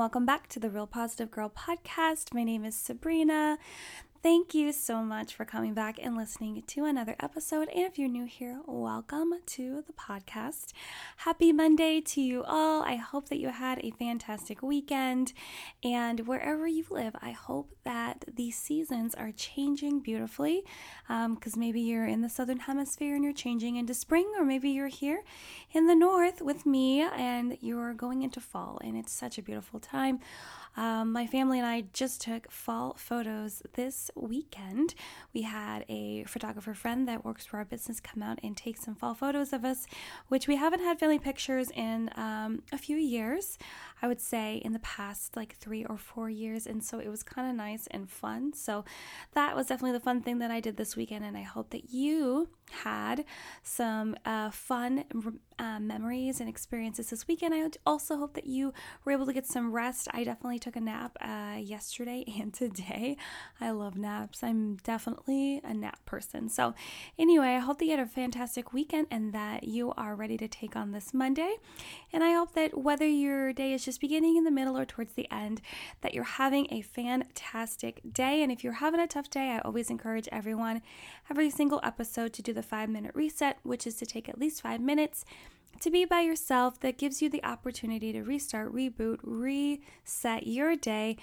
welcome back to the Real Positive Girl podcast. My name is Sabrina. Thank you so much for coming back and listening to another episode. And if you're new here, welcome to the podcast. Happy Monday to you all. I hope that you had a fantastic weekend. And wherever you live, I hope that these seasons are changing beautifully. Because um, maybe you're in the southern hemisphere and you're changing into spring, or maybe you're here in the north with me and you're going into fall. And it's such a beautiful time. Um, my family and I just took fall photos this weekend. We had a photographer friend that works for our business come out and take some fall photos of us, which we haven't had family pictures in um, a few years. I would say in the past like three or four years. And so it was kind of nice and fun. So that was definitely the fun thing that I did this weekend. And I hope that you had some uh, fun uh, memories and experiences this weekend. I also hope that you were able to get some rest. I definitely took a nap uh, yesterday and today. I love naps. I'm definitely a nap person. So, anyway, I hope that you had a fantastic weekend and that you are ready to take on this Monday. And I hope that whether your day is just beginning in the middle or towards the end, that you're having a fantastic day. And if you're having a tough day, I always encourage everyone, every single episode, to do the five minute reset, which is to take at least five minutes to be by yourself that gives you the opportunity to restart, reboot, reset your day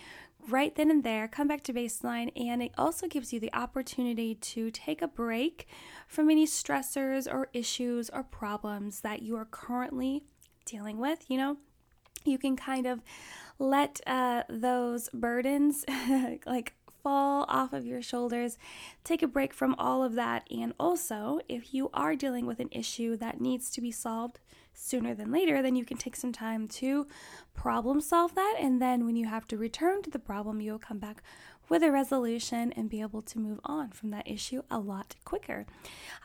right then and there, come back to baseline, and it also gives you the opportunity to take a break from any stressors or issues or problems that you are currently dealing with. You know, you can kind of let uh, those burdens like fall off of your shoulders. Take a break from all of that. And also, if you are dealing with an issue that needs to be solved sooner than later, then you can take some time to problem solve that. And then when you have to return to the problem, you'll come back with a resolution and be able to move on from that issue a lot quicker.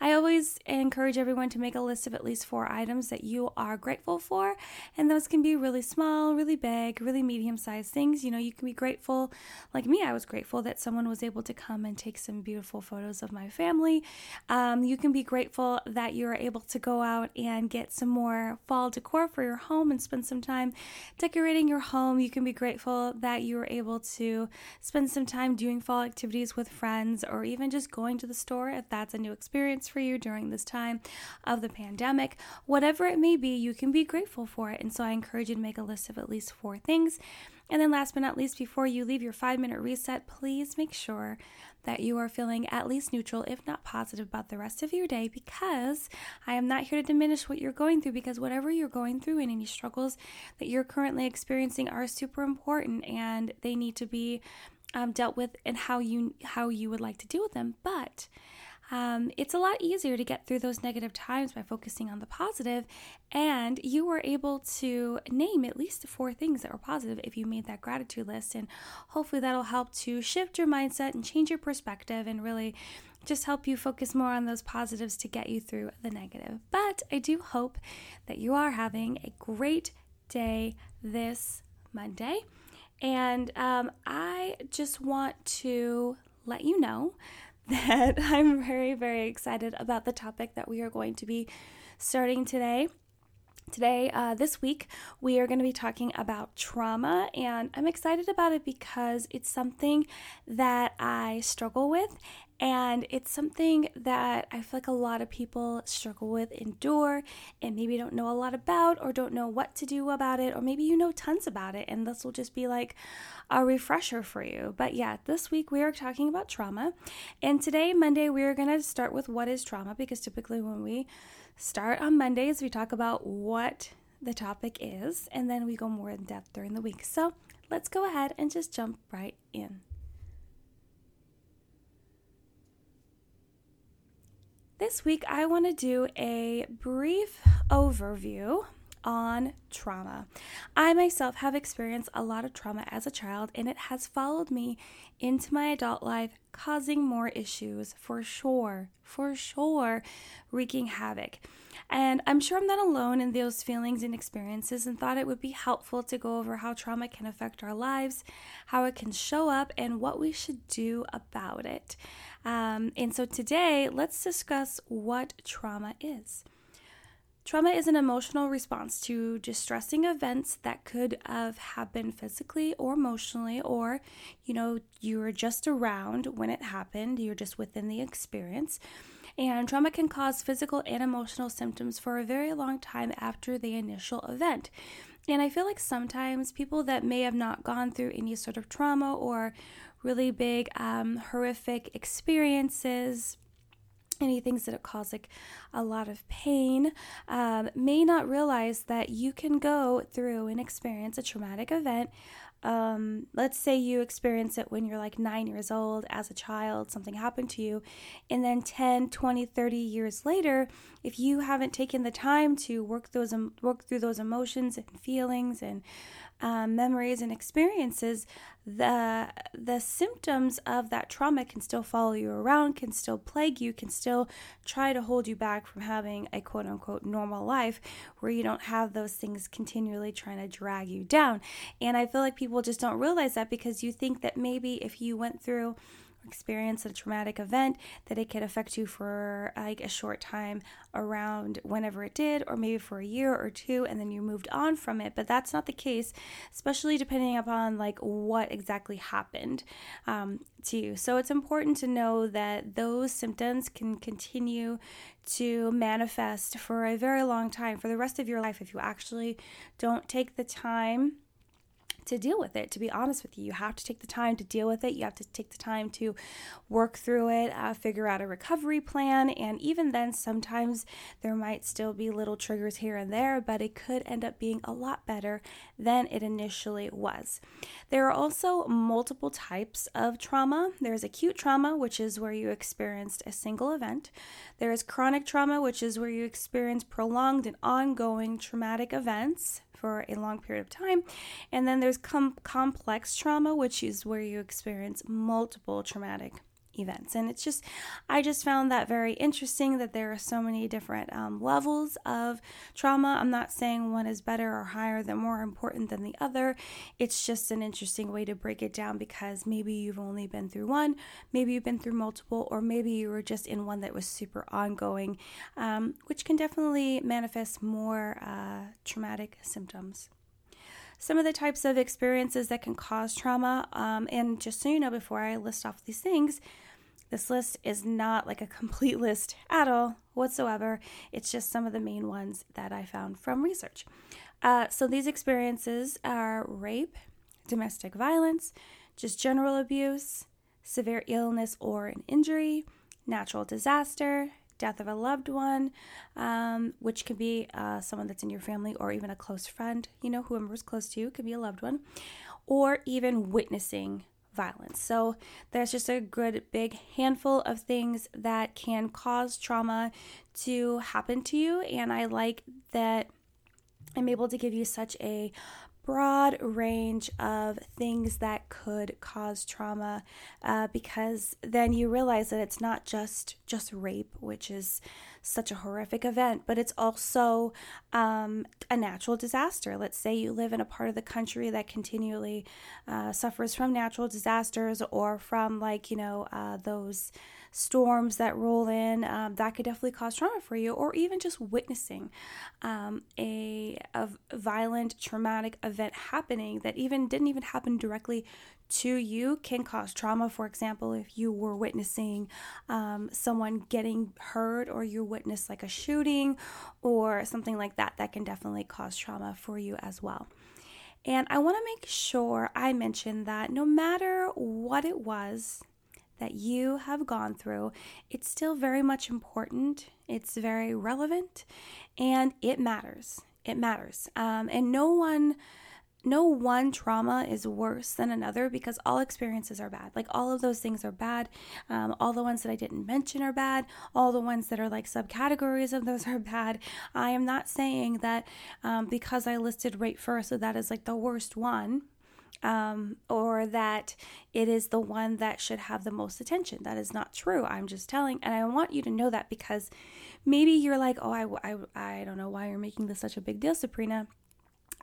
I always encourage everyone to make a list of at least four items that you are grateful for, and those can be really small, really big, really medium sized things. You know, you can be grateful, like me, I was grateful that someone was able to come and take some beautiful photos of my family. Um, you can be grateful that you are able to go out and get some more fall decor for your home and spend some time decorating your home. You can be grateful that you were able to spend some time doing fall activities with friends or even just going to the store if that's a new experience for you during this time of the pandemic. Whatever it may be, you can be grateful for it. And so I encourage you to make a list of at least four things. And then, last but not least, before you leave your five minute reset, please make sure that you are feeling at least neutral, if not positive, about the rest of your day because I am not here to diminish what you're going through because whatever you're going through and any struggles that you're currently experiencing are super important and they need to be um, dealt with and how you how you would like to deal with them. But um, it's a lot easier to get through those negative times by focusing on the positive, and you were able to name at least four things that were positive if you made that gratitude list, and hopefully that'll help to shift your mindset and change your perspective and really just help you focus more on those positives to get you through the negative. But I do hope that you are having a great day this Monday. And um, I just want to let you know that I'm very, very excited about the topic that we are going to be starting today. Today, uh, this week, we are going to be talking about trauma, and I'm excited about it because it's something that I struggle with, and it's something that I feel like a lot of people struggle with, endure, and maybe don't know a lot about, or don't know what to do about it, or maybe you know tons about it, and this will just be like a refresher for you. But yeah, this week we are talking about trauma, and today, Monday, we are going to start with what is trauma because typically when we start on Mondays, we talk about what the topic is, and then we go more in depth during the week. So let's go ahead and just jump right in. This week, I want to do a brief overview on trauma. I myself have experienced a lot of trauma as a child, and it has followed me into my adult life, causing more issues for sure, for sure, wreaking havoc. And I'm sure I'm not alone in those feelings and experiences, and thought it would be helpful to go over how trauma can affect our lives, how it can show up, and what we should do about it. Um, and so today, let's discuss what trauma is. Trauma is an emotional response to distressing events that could have happened physically or emotionally, or, you know, you were just around when it happened, you're just within the experience. And trauma can cause physical and emotional symptoms for a very long time after the initial event. And I feel like sometimes people that may have not gone through any sort of trauma or really big, um, horrific experiences, any things that it cause like a lot of pain um, may not realize that you can go through and experience a traumatic event. Um, let's say you experience it when you're like nine years old as a child, something happened to you, and then 10, 20, 30 years later, if you haven't taken the time to work those work through those emotions and feelings and um, memories and experiences, the the symptoms of that trauma can still follow you around, can still plague you, can still try to hold you back from having a quote unquote normal life where you don't have those things continually trying to drag you down. And I feel like people just don't realize that because you think that maybe if you went through experience a traumatic event that it could affect you for like a short time around whenever it did or maybe for a year or two and then you moved on from it. But that's not the case especially depending upon like what exactly happened um, to you. So it's important to know that those symptoms can continue to manifest for a very long time for the rest of your life if you actually don't take the time to deal with it. To be honest with you, you have to take the time to deal with it. You have to take the time to work through it, uh, figure out a recovery plan. And even then, sometimes there might still be little triggers here and there, but it could end up being a lot better than it initially was. There are also multiple types of trauma. There's acute trauma, which is where you experienced a single event. There is chronic trauma, which is where you experience prolonged and ongoing traumatic events for a long period of time. And then there's com- complex trauma, which is where you experience multiple traumatic events. And it's just, I just found that very interesting that there are so many different um, levels of trauma. I'm not saying one is better or higher than more important than the other. It's just an interesting way to break it down because maybe you've only been through one, maybe you've been through multiple, or maybe you were just in one that was super ongoing, um, which can definitely manifest more uh, traumatic symptoms some of the types of experiences that can cause trauma. Um, and just so you know, before I list off these things, this list is not like a complete list at all whatsoever. It's just some of the main ones that I found from research. Uh, so these experiences are rape, domestic violence, just general abuse, severe illness or an injury, natural disaster, death of a loved one, um, which can be uh, someone that's in your family or even a close friend, you know, whoever's close to you, could be a loved one, or even witnessing violence. So there's just a good big handful of things that can cause trauma to happen to you. And I like that I'm able to give you such a broad range of things that could cause trauma uh, because then you realize that it's not just just rape which is such a horrific event but it's also um, a natural disaster. Let's say you live in a part of the country that continually uh, suffers from natural disasters or from like you know uh, those storms that roll in, um, that could definitely cause trauma for you, or even just witnessing um, a, a violent, traumatic event happening that even didn't even happen directly to you can cause trauma. For example, if you were witnessing um, someone getting hurt, or you witnessed like a shooting or something like that, that can definitely cause trauma for you as well. And I want to make sure I mention that no matter what it was that you have gone through, it's still very much important. It's very relevant and it matters. It matters. Um, and no one no one trauma is worse than another because all experiences are bad. Like all of those things are bad. Um, all the ones that I didn't mention are bad. All the ones that are like subcategories of those are bad. I am not saying that um, because I listed rape first, so that is like the worst one um, or that it is the one that should have the most attention. That is not true. I'm just telling, and I want you to know that because maybe you're like, oh, I, I, I don't know why you're making this such a big deal, Sabrina,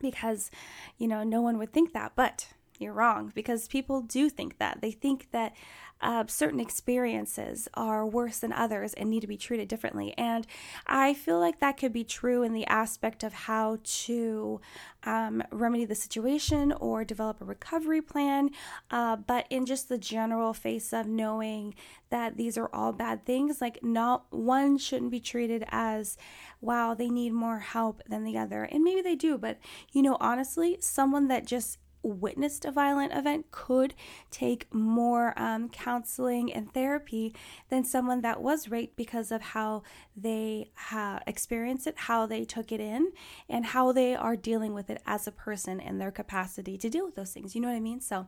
because, you know, no one would think that. But you're wrong because people do think that. They think that uh, certain experiences are worse than others and need to be treated differently. And I feel like that could be true in the aspect of how to um, remedy the situation or develop a recovery plan. Uh, but in just the general face of knowing that these are all bad things, like not one shouldn't be treated as, wow, they need more help than the other. And maybe they do, but you know, honestly, someone that just witnessed a violent event could take more um, counseling and therapy than someone that was raped because of how they experienced it, how they took it in, and how they are dealing with it as a person and their capacity to deal with those things. You know what I mean? So,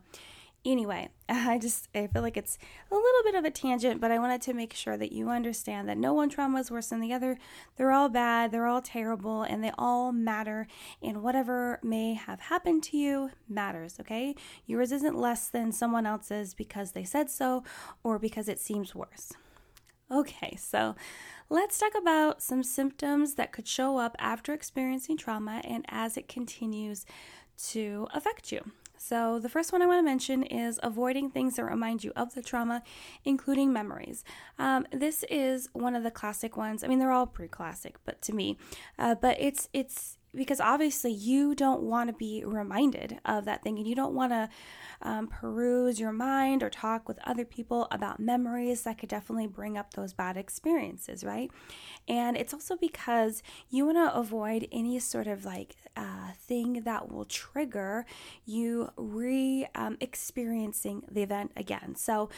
Anyway, I just I feel like it's a little bit of a tangent, but I wanted to make sure that you understand that no one trauma is worse than the other. They're all bad, they're all terrible, and they all matter. And whatever may have happened to you matters, okay? Yours isn't less than someone else's because they said so or because it seems worse. Okay, so let's talk about some symptoms that could show up after experiencing trauma and as it continues to affect you. So, the first one I want to mention is avoiding things that remind you of the trauma, including memories. Um, this is one of the classic ones. I mean, they're all pretty classic, but to me, uh, but it's it's because obviously you don't want to be reminded of that thing and you don't want to um, peruse your mind or talk with other people about memories that could definitely bring up those bad experiences, right? And it's also because you want to avoid any sort of like uh, thing that will trigger you re um, experiencing the event again. So,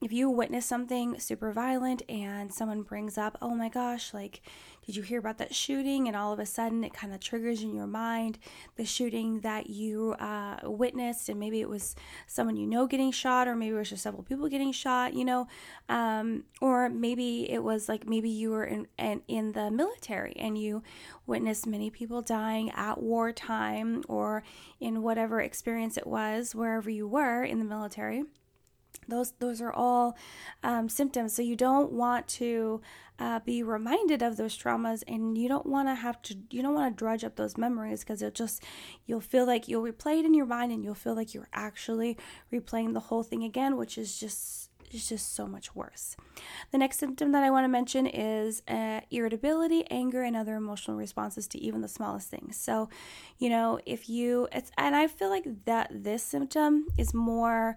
if you witness something super violent and someone brings up, oh my gosh, like, did you hear about that shooting? And all of a sudden it kind of triggers in your mind the shooting that you uh, witnessed, and maybe it was someone you know getting shot, or maybe it was just several people getting shot, you know, um, or maybe it was like maybe you were in, in, in the military and you witnessed many people dying at wartime or in whatever experience it was, wherever you were in the military those those are all um, symptoms so you don't want to uh, be reminded of those traumas and you don't want to have to you don't want to drudge up those memories because it just you'll feel like you'll replay it in your mind and you'll feel like you're actually replaying the whole thing again which is just is just so much worse. The next symptom that I want to mention is uh, irritability, anger, and other emotional responses to even the smallest things. So, you know, if you, it's, and I feel like that this symptom is more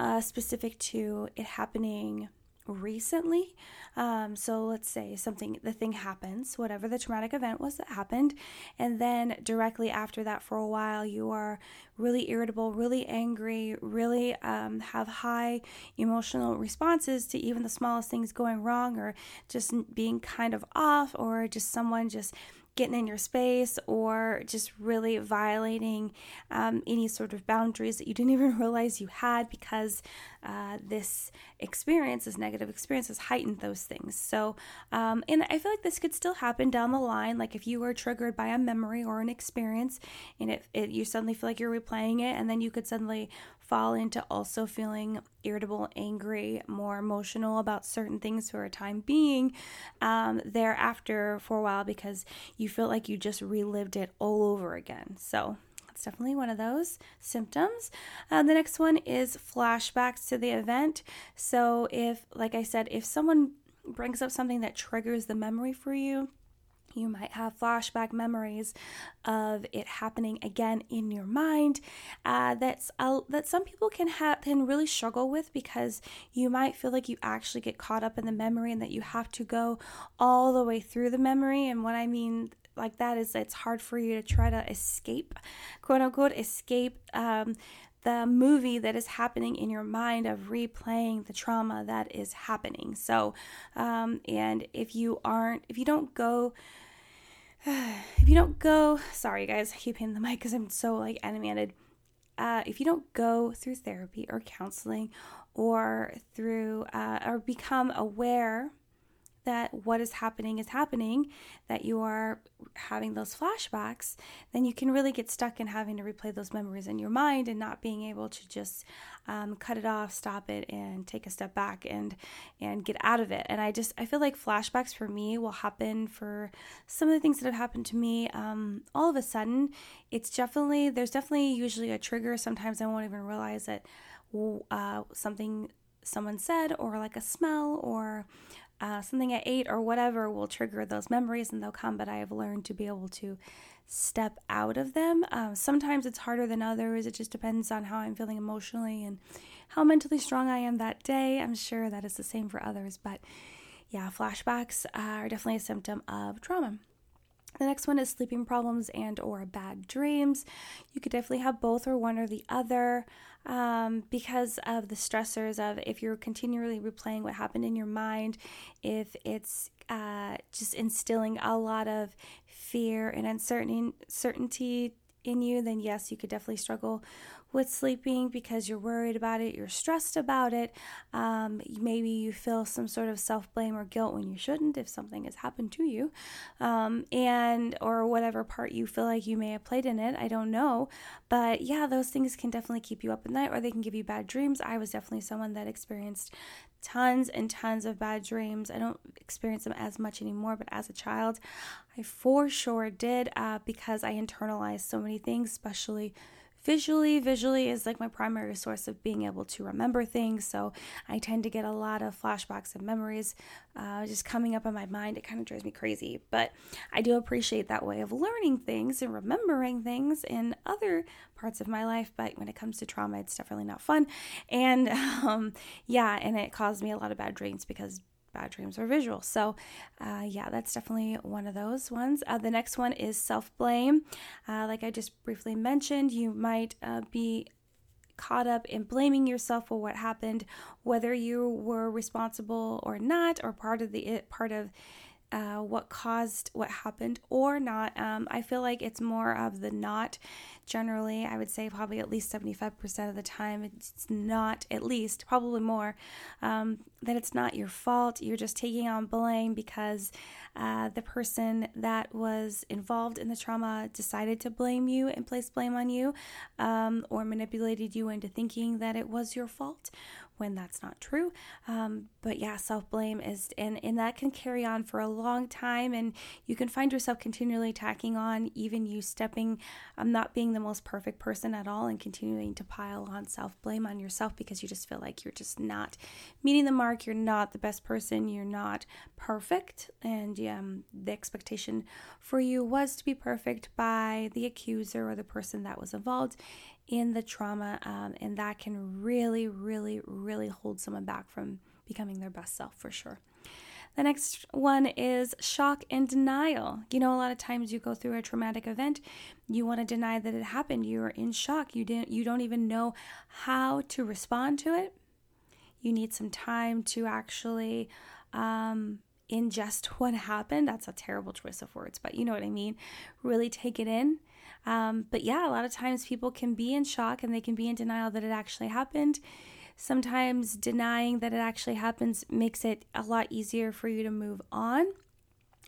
uh, specific to it happening recently. Um, so let's say something, the thing happens, whatever the traumatic event was that happened, and then directly after that, for a while, you are really irritable, really angry, really um, have high emotional responses to even the smallest things going wrong, or just being kind of off, or just someone just getting in your space or just really violating um, any sort of boundaries that you didn't even realize you had because uh, this experience, this negative experience, has heightened those things. So, um, and I feel like this could still happen down the line. Like if you were triggered by a memory or an experience, and it, it you suddenly feel like you're replaying it, and then you could suddenly fall into also feeling irritable, angry, more emotional about certain things for a time being um, thereafter for a while because you feel like you just relived it all over again. So it's definitely one of those symptoms. Uh, the next one is flashbacks to the event. So, if, like I said, if someone brings up something that triggers the memory for you, you might have flashback memories of it happening again in your mind. Uh, that's uh, that some people can have can really struggle with because you might feel like you actually get caught up in the memory and that you have to go all the way through the memory. And what I mean like that is it's hard for you to try to escape, quote unquote, escape um, the movie that is happening in your mind of replaying the trauma that is happening. So, um, and if you aren't, if you don't go, if you don't go, sorry guys, I keep hitting the mic because I'm so like animated. Uh, if you don't go through therapy or counseling or through uh, or become aware that what is happening is happening, that you are having those flashbacks, then you can really get stuck in having to replay those memories in your mind and not being able to just um, cut it off, stop it, and take a step back and and get out of it. And I just I feel like flashbacks for me will happen for some of the things that have happened to me. Um, all of a sudden, it's definitely there's definitely usually a trigger. Sometimes I won't even realize that uh, something someone said or like a smell or uh, something I ate or whatever will trigger those memories and they'll come. But I have learned to be able to step out of them. Um, sometimes it's harder than others. It just depends on how I'm feeling emotionally and how mentally strong I am that day. I'm sure that is the same for others. But yeah, flashbacks are definitely a symptom of trauma. The next one is sleeping problems and or bad dreams. You could definitely have both or one or the other um, because of the stressors of if you're continually replaying what happened in your mind, if it's uh, just instilling a lot of fear and uncertainty in you, then yes, you could definitely struggle with sleeping because you're worried about it, you're stressed about it. Um, maybe you feel some sort of self blame or guilt when you shouldn't if something has happened to you, um, and or whatever part you feel like you may have played in it. I don't know, but yeah, those things can definitely keep you up at night, or they can give you bad dreams. I was definitely someone that experienced tons and tons of bad dreams. I don't experience them as much anymore, but as a child, I for sure did uh, because I internalized so many things, especially visually visually is like my primary source of being able to remember things. So i tend to get a lot of flashbacks and memories uh, just coming up in my mind. It kind of drives me crazy. But i do appreciate that way of learning things and remembering things in other parts of my life. But when it comes to trauma it's definitely not fun. And um, yeah and it caused me a lot of bad dreams because bad dreams are visual. So, uh, yeah, that's definitely one of those ones. Uh, the next one is self blame. Uh, like I just briefly mentioned, you might uh, be caught up in blaming yourself for what happened, whether you were responsible or not, or part of the part of uh, what caused what happened or not. Um, I feel like it's more of the not. Generally, I would say probably at least 75% of the time, it's not, at least, probably more, um, that it's not your fault. You're just taking on blame because uh, the person that was involved in the trauma decided to blame you and place blame on you um, or manipulated you into thinking that it was your fault when that's not true. Um, but yeah, self blame is, and, and that can carry on for a long time. And you can find yourself continually tacking on, even you stepping, um, not being the most perfect person at all, and continuing to pile on self blame on yourself because you just feel like you're just not meeting the mark. You're not the best person. You're not perfect. And um, the expectation for you was to be perfect by the accuser or the person that was involved in the trauma, um, and that can really, really, really hold someone back from becoming their best self for sure. The next one is shock and denial. You know, a lot of times you go through a traumatic event, you want to deny that it happened. You're in shock. You didn't you don't even know how to respond to it. You need some time to actually um, ingest what happened. That's a terrible choice of words, but you know what I mean. Really take it in um, but yeah, a lot of times people can be in shock and they can be in denial that it actually happened. Sometimes denying that it actually happens makes it a lot easier for you to move on.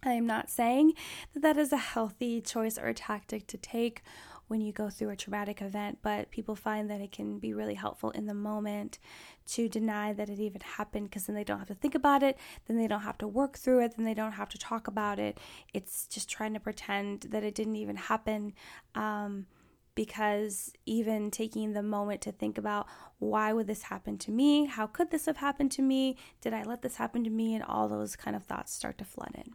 I am not saying that that is a healthy choice or tactic to take when you go through a traumatic event, but people find that it can be really helpful in the moment to deny that it even happened because then they don't have to think about it, then they don't have to work through it, then they don't have to talk about it. It's just trying to pretend that it didn't even happen. Um, because even taking the moment to think about why would this happen to me? How could this have happened to me? Did I let this happen to me? And all those kind of thoughts start to flood in.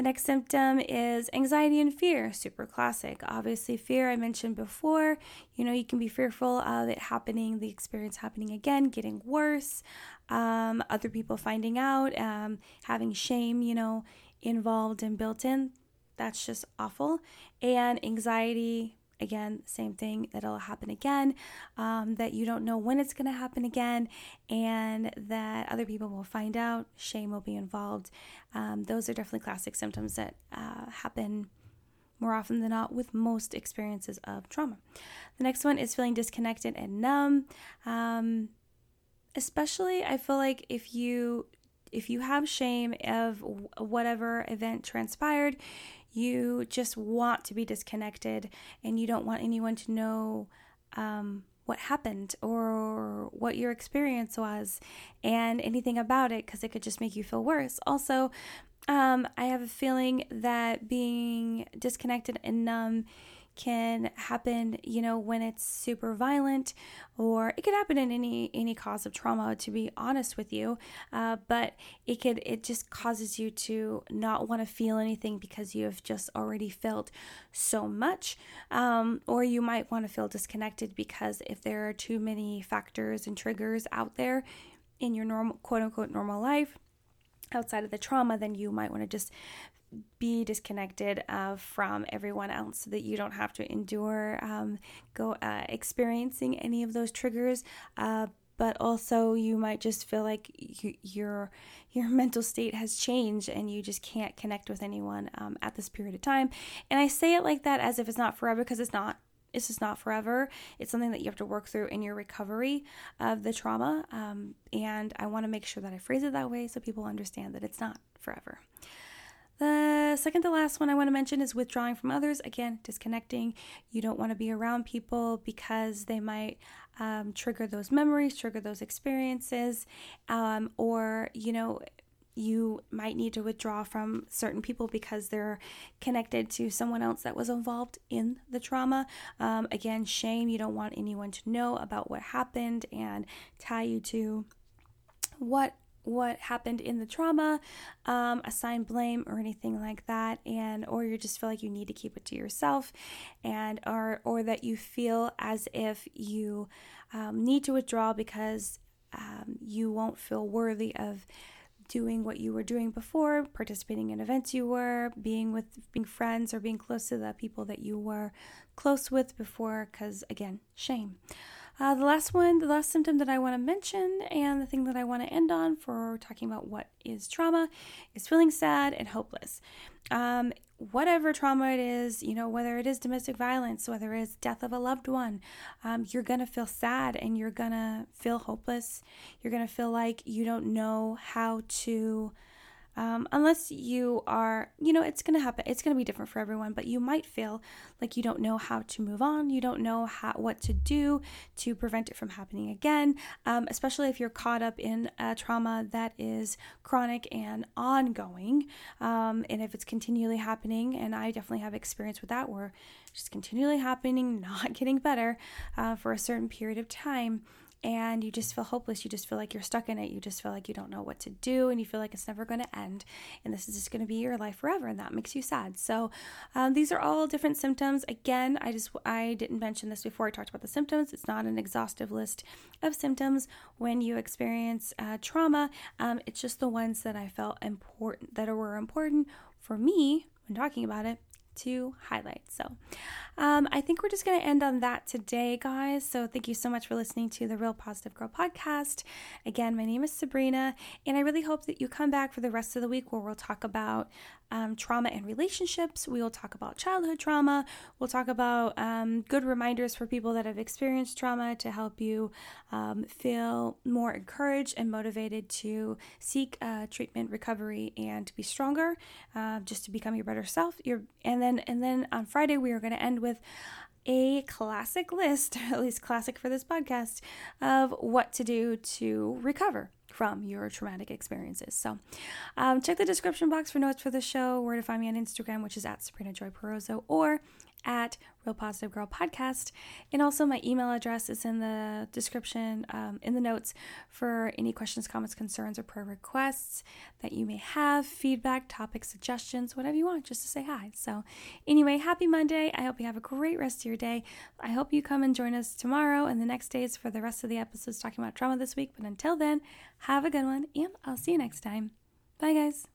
The next symptom is anxiety and fear, super classic. Obviously, fear I mentioned before. You know, you can be fearful of it happening, the experience happening again, getting worse, um, other people finding out, um, having shame, you know, involved and built in. That's just awful. And anxiety, again, same thing, that it'll happen again, um, that you don't know when it's going to happen again, and that other people will find out, shame will be involved. Um, those are definitely classic symptoms that uh, happen more often than not with most experiences of trauma. The next one is feeling disconnected and numb. Um, especially, I feel like if you if you have shame of whatever event transpired, you just want to be disconnected and you don't want anyone to know um, what happened or what your experience was and anything about it because it could just make you feel worse. Also, um, I have a feeling that being disconnected and numb can happen, you know, when it's super violent, or it could happen in any any cause of trauma. To be honest with you, uh, but it could it just causes you to not want to feel anything because you have just already felt so much, um, or you might want to feel disconnected because if there are too many factors and triggers out there in your normal quote unquote normal life outside of the trauma, then you might want to just be disconnected uh, from everyone else so that you don't have to endure um, go uh, experiencing any of those triggers uh, but also you might just feel like you, your your mental state has changed and you just can't connect with anyone um, at this period of time and i say it like that as if it's not forever because it's not it's just not forever. It's something that you have to work through in your recovery of the trauma. Um, and I want to make sure that I phrase it that way so people understand that it's not forever. The second to last one I want to mention is withdrawing from others. Again, disconnecting. You don't want to be around people because they might um, trigger those memories, trigger those experiences, um, or, you know, you might need to withdraw from certain people because they're connected to someone else that was involved in the trauma. Um, again, shame. You don't want anyone to know about what happened and tie you to what what happened in the trauma, um, assign blame or anything like that, and or you just feel like you need to keep it to yourself, and or or that you feel as if you um, need to withdraw because um, you won't feel worthy of doing what you were doing before, participating in events you were, being with being friends or being close to the people that you were close with before, because again, shame. Uh, the last one, the last symptom that I want to mention, and the thing that I want to end on for talking about what is trauma, is feeling sad and hopeless. Um, whatever trauma it is, you know, whether it is domestic violence, whether it's death of a loved one, um, you're going to feel sad and you're going to feel hopeless. You're going to feel like you don't know how to um, unless you are, you know, it's going to happen. It's going to be different for everyone, but you might feel like you don't know how to move on. You don't know how, what to do to prevent it from happening again, um, especially if you're caught up in a trauma that is chronic and ongoing. Um, and if it's continually happening, and I definitely have experience with that where just continually happening, not getting better uh, for a certain period of time and you just feel hopeless. You just feel like you're stuck in it. You just feel like you don't know what to do and you feel like it's never going to end. And this is just going to be your life forever. And that makes you sad. So um, these are all different symptoms. Again, I just, I didn't mention this before I talked about the symptoms. It's not an exhaustive list of symptoms when you experience uh, trauma. Um, it's just the ones that I felt important, that were important for me when talking about it to highlight. So um, I think we're just going to end on that today, guys. So thank you so much for listening to the Real Positive Girl podcast. Again, my name is Sabrina, and I really hope that you come back for the rest of the week where we'll talk about um, trauma and relationships. We will talk about childhood trauma. We'll talk about um, good reminders for people that have experienced trauma to help you um, feel more encouraged and motivated to seek uh, treatment, recovery, and to be stronger, uh, just to become your better self. Your and then and then on Friday we are going to end with a classic list, at least classic for this podcast, of what to do to recover from your traumatic experiences. So, um, check the description box for notes for the show, where to find me on Instagram, which is at Sabrina Joy or at Real Positive Girl Podcast. And also, my email address is in the description, um, in the notes for any questions, comments, concerns, or prayer requests that you may have, feedback, topic suggestions, whatever you want, just to say hi. So, anyway, happy Monday. I hope you have a great rest of your day. I hope you come and join us tomorrow and the next days for the rest of the episodes talking about trauma this week. But until then, have a good one, and I'll see you next time. Bye, guys.